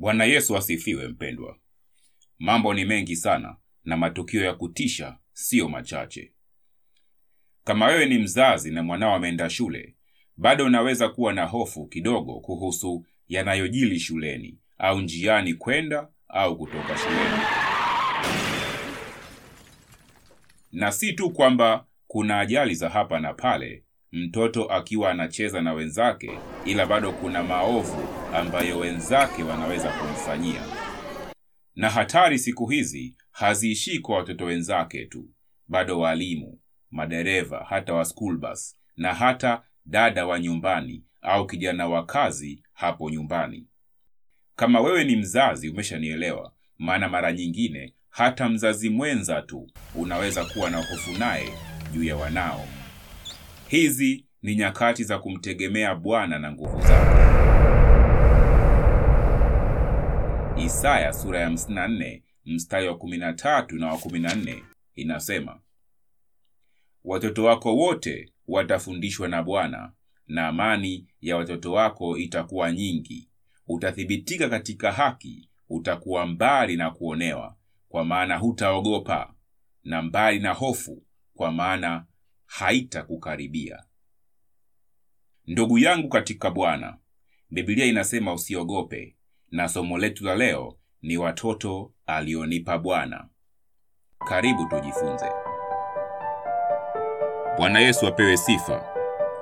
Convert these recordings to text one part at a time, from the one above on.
Bwana Yesu asifiwe mpendwa. Mambo ni mengi sana na matukio ya kutisha siyo machache. Kama wewe ni mzazi na mwanao ameenda shule, bado unaweza kuwa na hofu kidogo kuhusu yanayojili shuleni au njiani kwenda au kutoka shuleni. Na si tu kwamba kuna ajali za hapa na pale, mtoto akiwa anacheza na wenzake, ila bado kuna maovu ambayo wenzake wanaweza kumfanyia. Na hatari siku hizi haziishii kwa watoto wenzake tu, bado walimu, madereva, hata wa school bus na hata dada wa nyumbani au kijana wa kazi hapo nyumbani. Kama wewe ni mzazi, umeshanielewa, maana mara nyingine hata mzazi mwenza tu unaweza kuwa na hofu naye juu ya wanao. Hizi ni nyakati za kumtegemea Bwana na nguvu zake. Isaya sura ya 54 mstari wa 13 na wa 14 inasema, watoto wako wote watafundishwa na Bwana, na amani ya watoto wako itakuwa nyingi. Utathibitika katika haki, utakuwa mbali na kuonewa, kwa maana hutaogopa, na mbali na hofu, kwa maana haitakukaribia. Ndugu yangu katika Bwana, Biblia inasema usiogope, na somo letu la leo ni watoto alionipa Bwana. Karibu tujifunze. Bwana Yesu apewe sifa.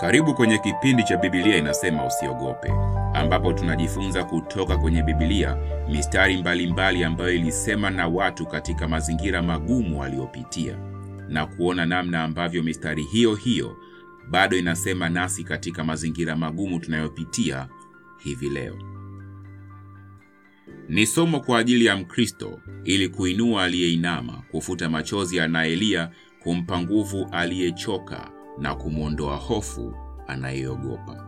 Karibu kwenye kipindi cha Biblia inasema usiogope, ambapo tunajifunza kutoka kwenye Biblia mistari mbalimbali mbali ambayo ilisema na watu katika mazingira magumu waliopitia na kuona namna ambavyo mistari hiyo hiyo bado inasema nasi katika mazingira magumu tunayopitia hivi leo. Ni somo kwa ajili ya Mkristo ili kuinua aliyeinama, kufuta machozi anayelia, kumpa nguvu aliyechoka na kumwondoa hofu anayeogopa.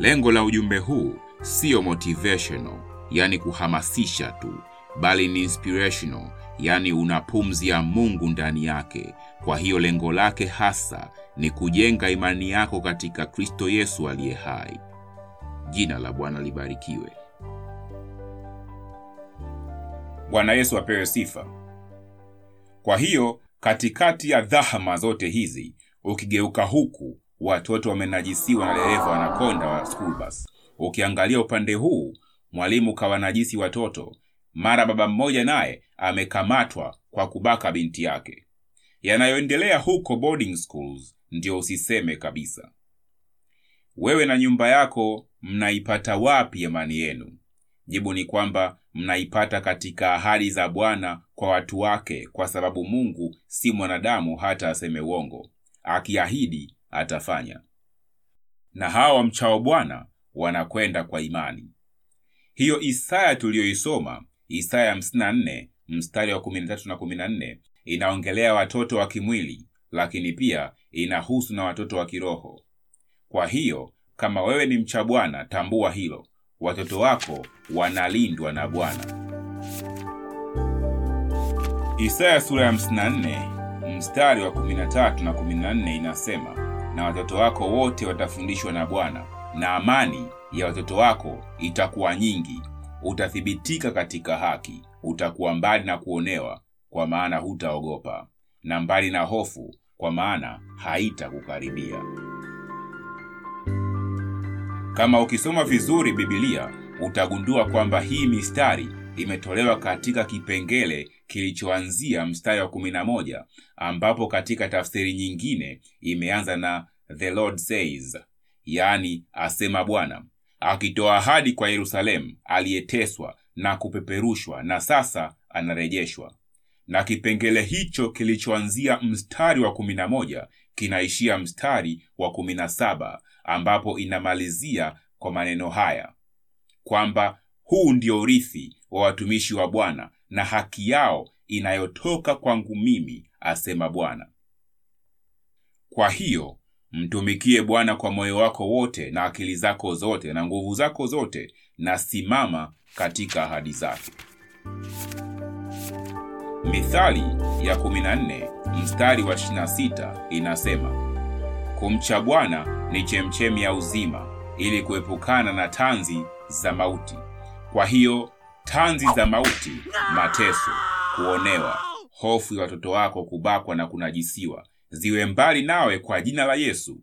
Lengo la ujumbe huu siyo motivational, yani kuhamasisha tu, bali ni inspirational, yani una pumzi ya Mungu ndani yake. Kwa hiyo lengo lake hasa ni kujenga imani yako katika Kristo Yesu aliye hai. Jina la Bwana libarikiwe. Bwana Yesu apewe sifa. Kwa hiyo katikati ya dhahama zote hizi, ukigeuka huku watoto wamenajisiwa na dereva wanakonda wa school ukiangalia upande huu mwalimu kawanajisi watoto, mara baba mmoja naye amekamatwa kwa kubaka binti yake. Yanayoendelea huko boarding schools ndio usiseme kabisa. Wewe na nyumba yako mnaipata wapi amani yenu? Jibu ni kwamba mnaipata katika ahadi za Bwana kwa watu wake, kwa sababu Mungu si mwanadamu hata aseme uongo. Akiahidi atafanya. Na hawa wamchao Bwana wanakwenda kwa imani. Hiyo Isaya tuliyoisoma, Isaya 54 mstari wa 13 na 14, inaongelea watoto wa kimwili, lakini pia inahusu na watoto wa kiroho. Kwa hiyo kama wewe ni mcha Bwana, tambua hilo, watoto wako wanalindwa na Bwana. Isaya sura ya 54 mstari wa 13 na 14 inasema, na watoto wako wote watafundishwa na Bwana, na amani ya watoto wako itakuwa nyingi. Utathibitika katika haki, utakuwa mbali na kuonewa, kwa maana hutaogopa, na mbali na hofu, kwa maana haitakukaribia. Kama ukisoma vizuri Biblia utagundua kwamba hii mistari imetolewa katika kipengele kilichoanzia mstari wa 11 ambapo katika tafsiri nyingine imeanza na the Lord says, yaani asema Bwana, akitoa ahadi kwa Yerusalemu aliyeteswa na kupeperushwa na sasa anarejeshwa. Na kipengele hicho kilichoanzia mstari wa 11 kinaishia mstari wa 17 ambapo inamalizia kwa maneno haya kwamba huu ndio urithi wa watumishi wa Bwana na haki yao inayotoka kwangu mimi, asema Bwana. Kwa hiyo mtumikie Bwana kwa moyo wako wote na akili zako zote na nguvu zako zote, na simama katika ahadi zake. Mithali ya 14 mstari wa 26 inasema, kumcha Bwana ni chemchemi ya uzima, ili kuepukana na tanzi za mauti. Kwa hiyo tanzi za mauti, mateso, kuonewa, hofu ya watoto wako kubakwa na kunajisiwa ziwe mbali nawe kwa jina la Yesu.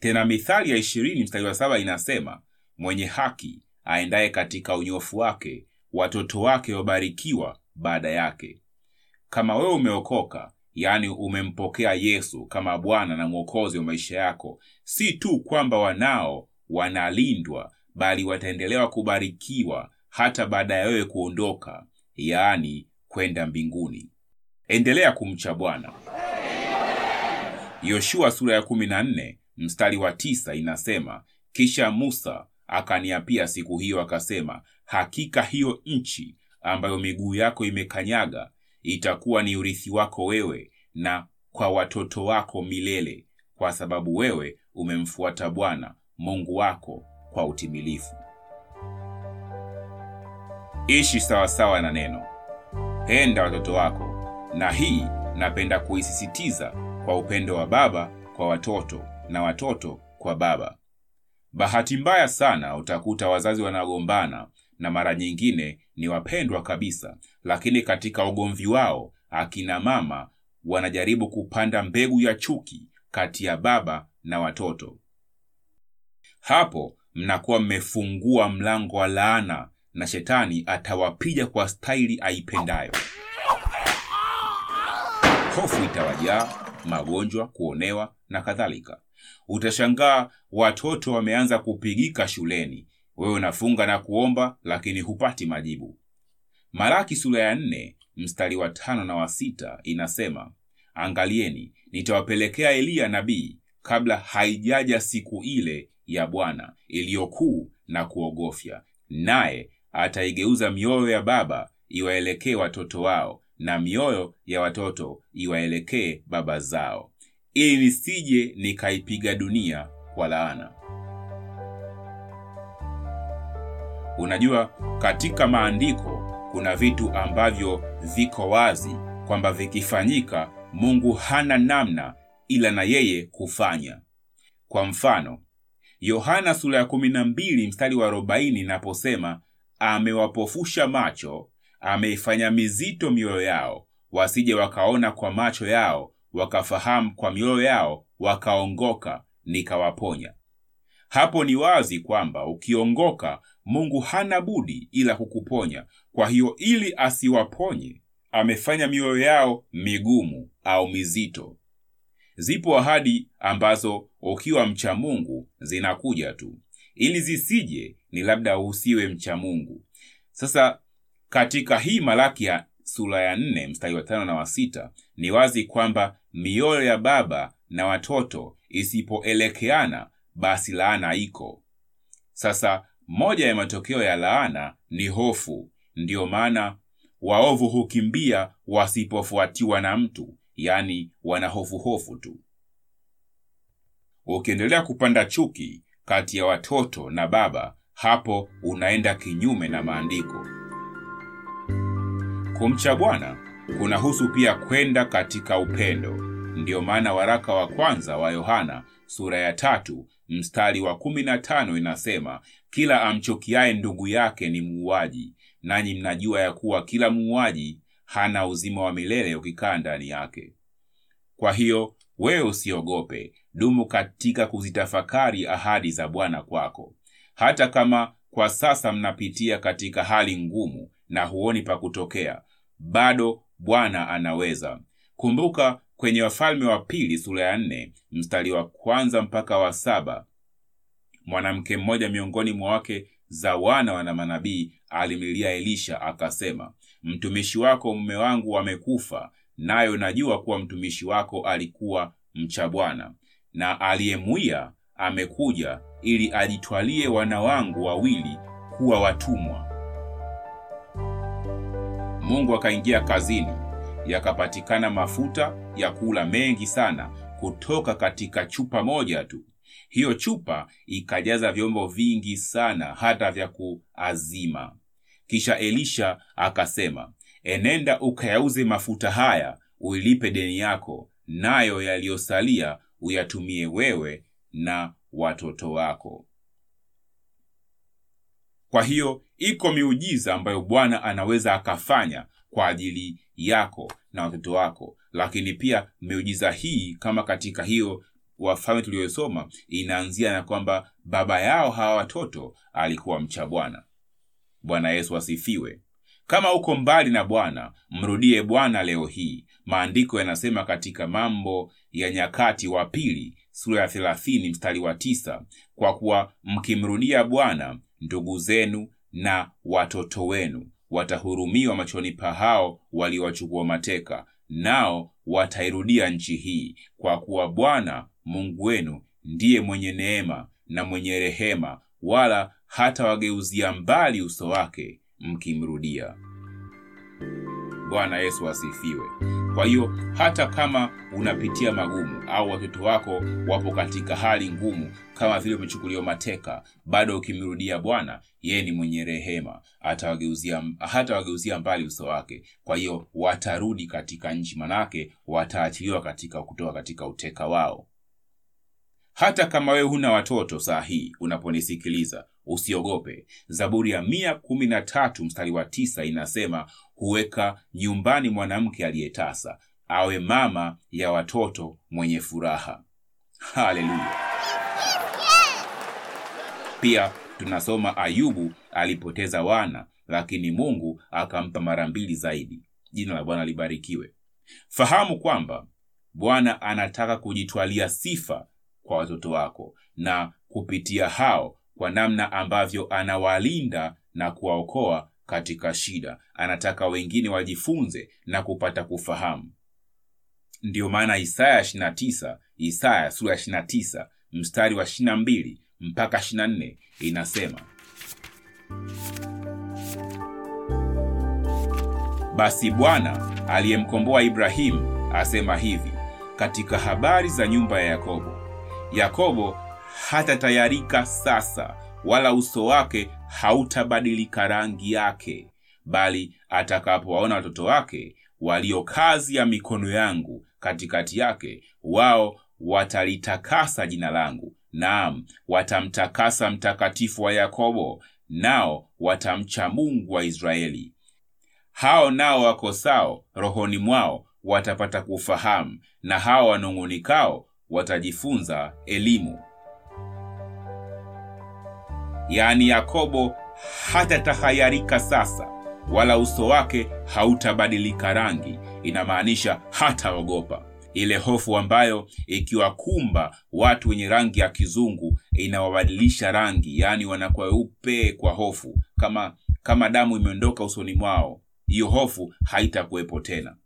Tena Mithali ya ishirini mstari wa saba inasema, mwenye haki aendaye katika unyofu wake, watoto wake wabarikiwa baada yake. Kama wewe umeokoka, yaani umempokea Yesu kama Bwana na Mwokozi wa maisha yako, si tu kwamba wanao wanalindwa, bali wataendelewa kubarikiwa hata baada ya wewe kuondoka, yaani kwenda mbinguni. Endelea kumcha Bwana. Yoshua sura ya kumi na nne mstari wa tisa inasema, kisha Musa akaniapia siku hiyo akasema, hakika hiyo nchi ambayo miguu yako imekanyaga itakuwa ni urithi wako wewe na kwa watoto wako milele, kwa sababu wewe umemfuata Bwana Mungu wako kwa utimilifu. Ishi sawasawa na neno, penda watoto wako, na hii napenda kuisisitiza kwa upendo wa baba kwa watoto na watoto kwa baba. Bahati mbaya sana utakuta wazazi wanagombana na mara nyingine ni wapendwa kabisa, lakini katika ugomvi wao akina mama wanajaribu kupanda mbegu ya chuki kati ya baba na watoto. Hapo mnakuwa mmefungua mlango wa laana na shetani atawapiga kwa staili aipendayo. Hofu itawajaa, magonjwa, kuonewa na kadhalika. Utashangaa watoto wameanza kupigika shuleni, wewe unafunga na kuomba, lakini hupati majibu. Malaki sura ya nne mstari wa tano na wa sita inasema, angalieni, nitawapelekea Eliya nabii kabla haijaja siku ile ya Bwana iliyokuu na kuogofya, naye ataigeuza mioyo ya baba iwaelekee watoto wao na mioyo ya watoto iwaelekee baba zao, ili nisije nikaipiga dunia kwa laana. Unajua, katika maandiko kuna vitu ambavyo viko wazi kwamba vikifanyika Mungu hana namna ila na yeye kufanya. Kwa mfano, Yohana sura ya kumi na mbili mstari wa arobaini inaposema amewapofusha macho, ameifanya mizito mioyo yao, wasije wakaona kwa macho yao, wakafahamu kwa mioyo yao, wakaongoka, nikawaponya. Hapo ni wazi kwamba ukiongoka, Mungu hana budi ila kukuponya. Kwa hiyo ili asiwaponye, amefanya mioyo yao migumu au mizito. Zipo ahadi ambazo ukiwa mcha Mungu zinakuja tu, ili zisije ni labda usiwe mcha Mungu. Sasa katika hii Malaki ya sura ya nne mstari wa tano na wa sita ni wazi kwamba mioyo ya baba na watoto isipoelekeana, basi laana iko. Sasa moja ya matokeo ya laana ni hofu. Ndiyo maana waovu hukimbia wasipofuatiwa na mtu, yaani wana hofu hofu tu. Ukiendelea kupanda chuki kati ya watoto na baba, hapo unaenda kinyume na maandiko. Kumcha Bwana kunahusu pia kwenda katika upendo. Ndiyo maana waraka wa kwanza wa Yohana sura ya tatu mstari wa kumi na tano inasema, kila amchukiaye ndugu yake ni muuaji, nanyi mnajua ya kuwa kila muuaji hana uzima wa milele ukikaa ndani yake. Kwa hiyo wewe usiogope, dumu katika kuzitafakari ahadi za Bwana kwako, hata kama kwa sasa mnapitia katika hali ngumu na huoni pa kutokea, bado Bwana anaweza. Kumbuka kwenye Wafalme wa Pili sura ya nne mstari wa kwanza mpaka wa saba mwanamke mmoja miongoni mwa wake za wana wana manabii alimlilia Elisha akasema, mtumishi wako mume wangu amekufa, nayo najua kuwa mtumishi wako alikuwa mcha Bwana, na aliyemwia amekuja ili ajitwalie wana wangu wawili kuwa watumwa. Mungu akaingia kazini, yakapatikana mafuta ya kula mengi sana kutoka katika chupa moja tu. Hiyo chupa ikajaza vyombo vingi sana hata vya kuazima. Kisha Elisha akasema, enenda ukayauze mafuta haya, uilipe deni yako, nayo yaliyosalia uyatumie wewe na watoto wako. Kwa hiyo iko miujiza ambayo bwana anaweza akafanya kwa ajili yako na watoto wako. Lakini pia miujiza hii kama katika hiyo wafalme tuliyosoma inaanzia na kwamba baba yao hawa watoto alikuwa mcha bwana. Bwana yesu asifiwe. Kama uko mbali na bwana mrudie bwana leo hii. Maandiko yanasema katika mambo ya nyakati wa pili sura ya thelathini mstari wa tisa kwa kuwa mkimrudia bwana ndugu zenu na watoto wenu. Watahurumiwa machoni pa hao waliowachukua mateka nao watairudia nchi hii kwa kuwa bwana mungu wenu ndiye mwenye neema na mwenye rehema wala hatawageuzia mbali uso wake mkimrudia. Bwana yesu asifiwe kwa hiyo hata kama unapitia magumu au watoto wako wapo katika hali ngumu kama vile umechukuliwa mateka bado ukimrudia bwana yeye ni mwenye rehema. Atawageuzia hatawageuzia mbali uso wake. Kwa hiyo watarudi katika nchi manake wataachiliwa katika kutoka katika uteka wao. Hata kama wewe huna watoto saa hii unaponisikiliza usiogope. Zaburi ya mia kumi na tatu mstari wa tisa inasema huweka nyumbani mwanamke aliyetasa awe mama ya watoto mwenye furaha. Haleluya. Pia tunasoma ayubu alipoteza wana lakini mungu akampa mara mbili zaidi. Jina la bwana libarikiwe. Fahamu kwamba bwana anataka kujitwalia sifa kwa watoto wako na kupitia hao kwa namna ambavyo anawalinda na kuwaokoa katika shida. Anataka wengine wajifunze na kupata kufahamu. Ndiyo maana isaya 29 isaya sura ya 29 mstari wa 22 mpaka 24 inasema basi bwana aliyemkomboa ibrahimu asema hivi katika habari za nyumba ya yakobo. Yakobo hatatayarika sasa wala uso wake hautabadilika rangi yake bali atakapowaona watoto wake walio kazi ya mikono yangu katikati yake wao watalitakasa jina langu. Naam watamtakasa mtakatifu wa yakobo nao watamcha mungu wa israeli. Hao nao wakosao rohoni mwao watapata kufahamu na hao wanong'onikao watajifunza elimu yaani yakobo hatatahayarika sasa wala uso wake hautabadilika rangi. Inamaanisha hataogopa. Ile hofu ambayo ikiwakumba watu wenye rangi ya kizungu inawabadilisha rangi yaani wanakuwa weupe kwa hofu kama kama damu imeondoka usoni mwao. Hiyo hofu haitakuwepo tena.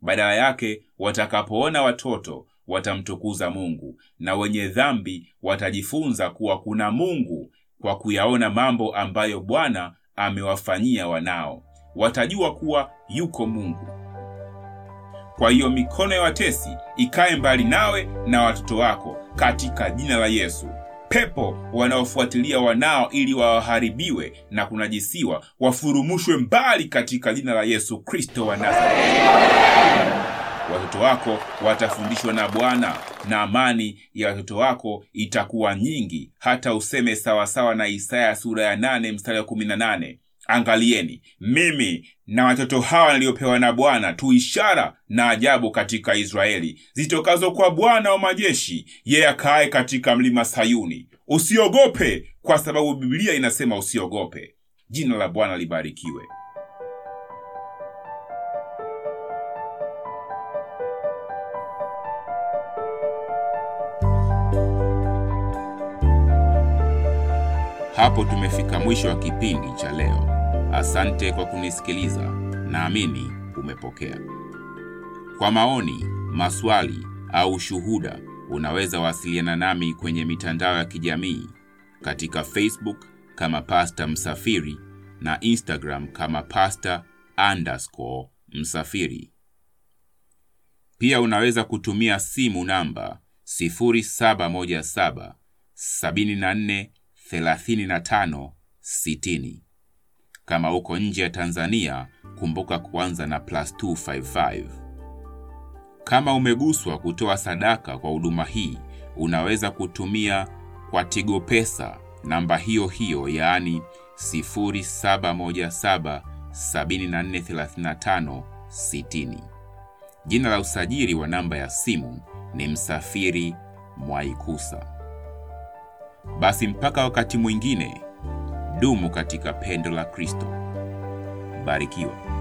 Badala yake watakapoona watoto watamtukuza mungu na wenye dhambi watajifunza kuwa kuna mungu kwa kuyaona mambo ambayo bwana amewafanyia wanao. Watajua kuwa yuko mungu. Kwa hiyo mikono ya watesi ikae mbali nawe na watoto wako katika jina la yesu. Pepo wanaofuatilia wanao ili wawaharibiwe na kunajisiwa wafurumushwe mbali katika jina la yesu kristo wa nazareti watoto wako watafundishwa na bwana na amani ya watoto wako itakuwa nyingi. Hata useme sawasawa na isaya sura ya nane mstari wa kumi na nane. Angalieni mimi na watoto hawa niliyopewa na bwana tu ishara na ajabu katika israeli zitokazo kwa bwana wa majeshi yeye akaaye katika mlima sayuni. Usiogope kwa sababu biblia inasema usiogope. Jina la bwana libarikiwe hapo tumefika mwisho wa kipindi cha leo. Asante kwa kunisikiliza. Naamini umepokea. Kwa maoni maswali au shuhuda unaweza wasiliana nami kwenye mitandao ya kijamii katika facebook kama pasta msafiri na instagram kama pasta underscore msafiri. Pia unaweza kutumia simu namba 0717 74 35 60 kama uko nje ya tanzania kumbuka kuanza na plus 255 kama umeguswa kutoa sadaka kwa huduma hii unaweza kutumia kwa tigo pesa namba hiyo hiyo yaani 0717 7435 60. Jina la usajili wa namba ya simu ni Msafiri Mwaikusa. Basi mpaka wakati mwingine, dumu katika pendo la Kristo. Barikiwa.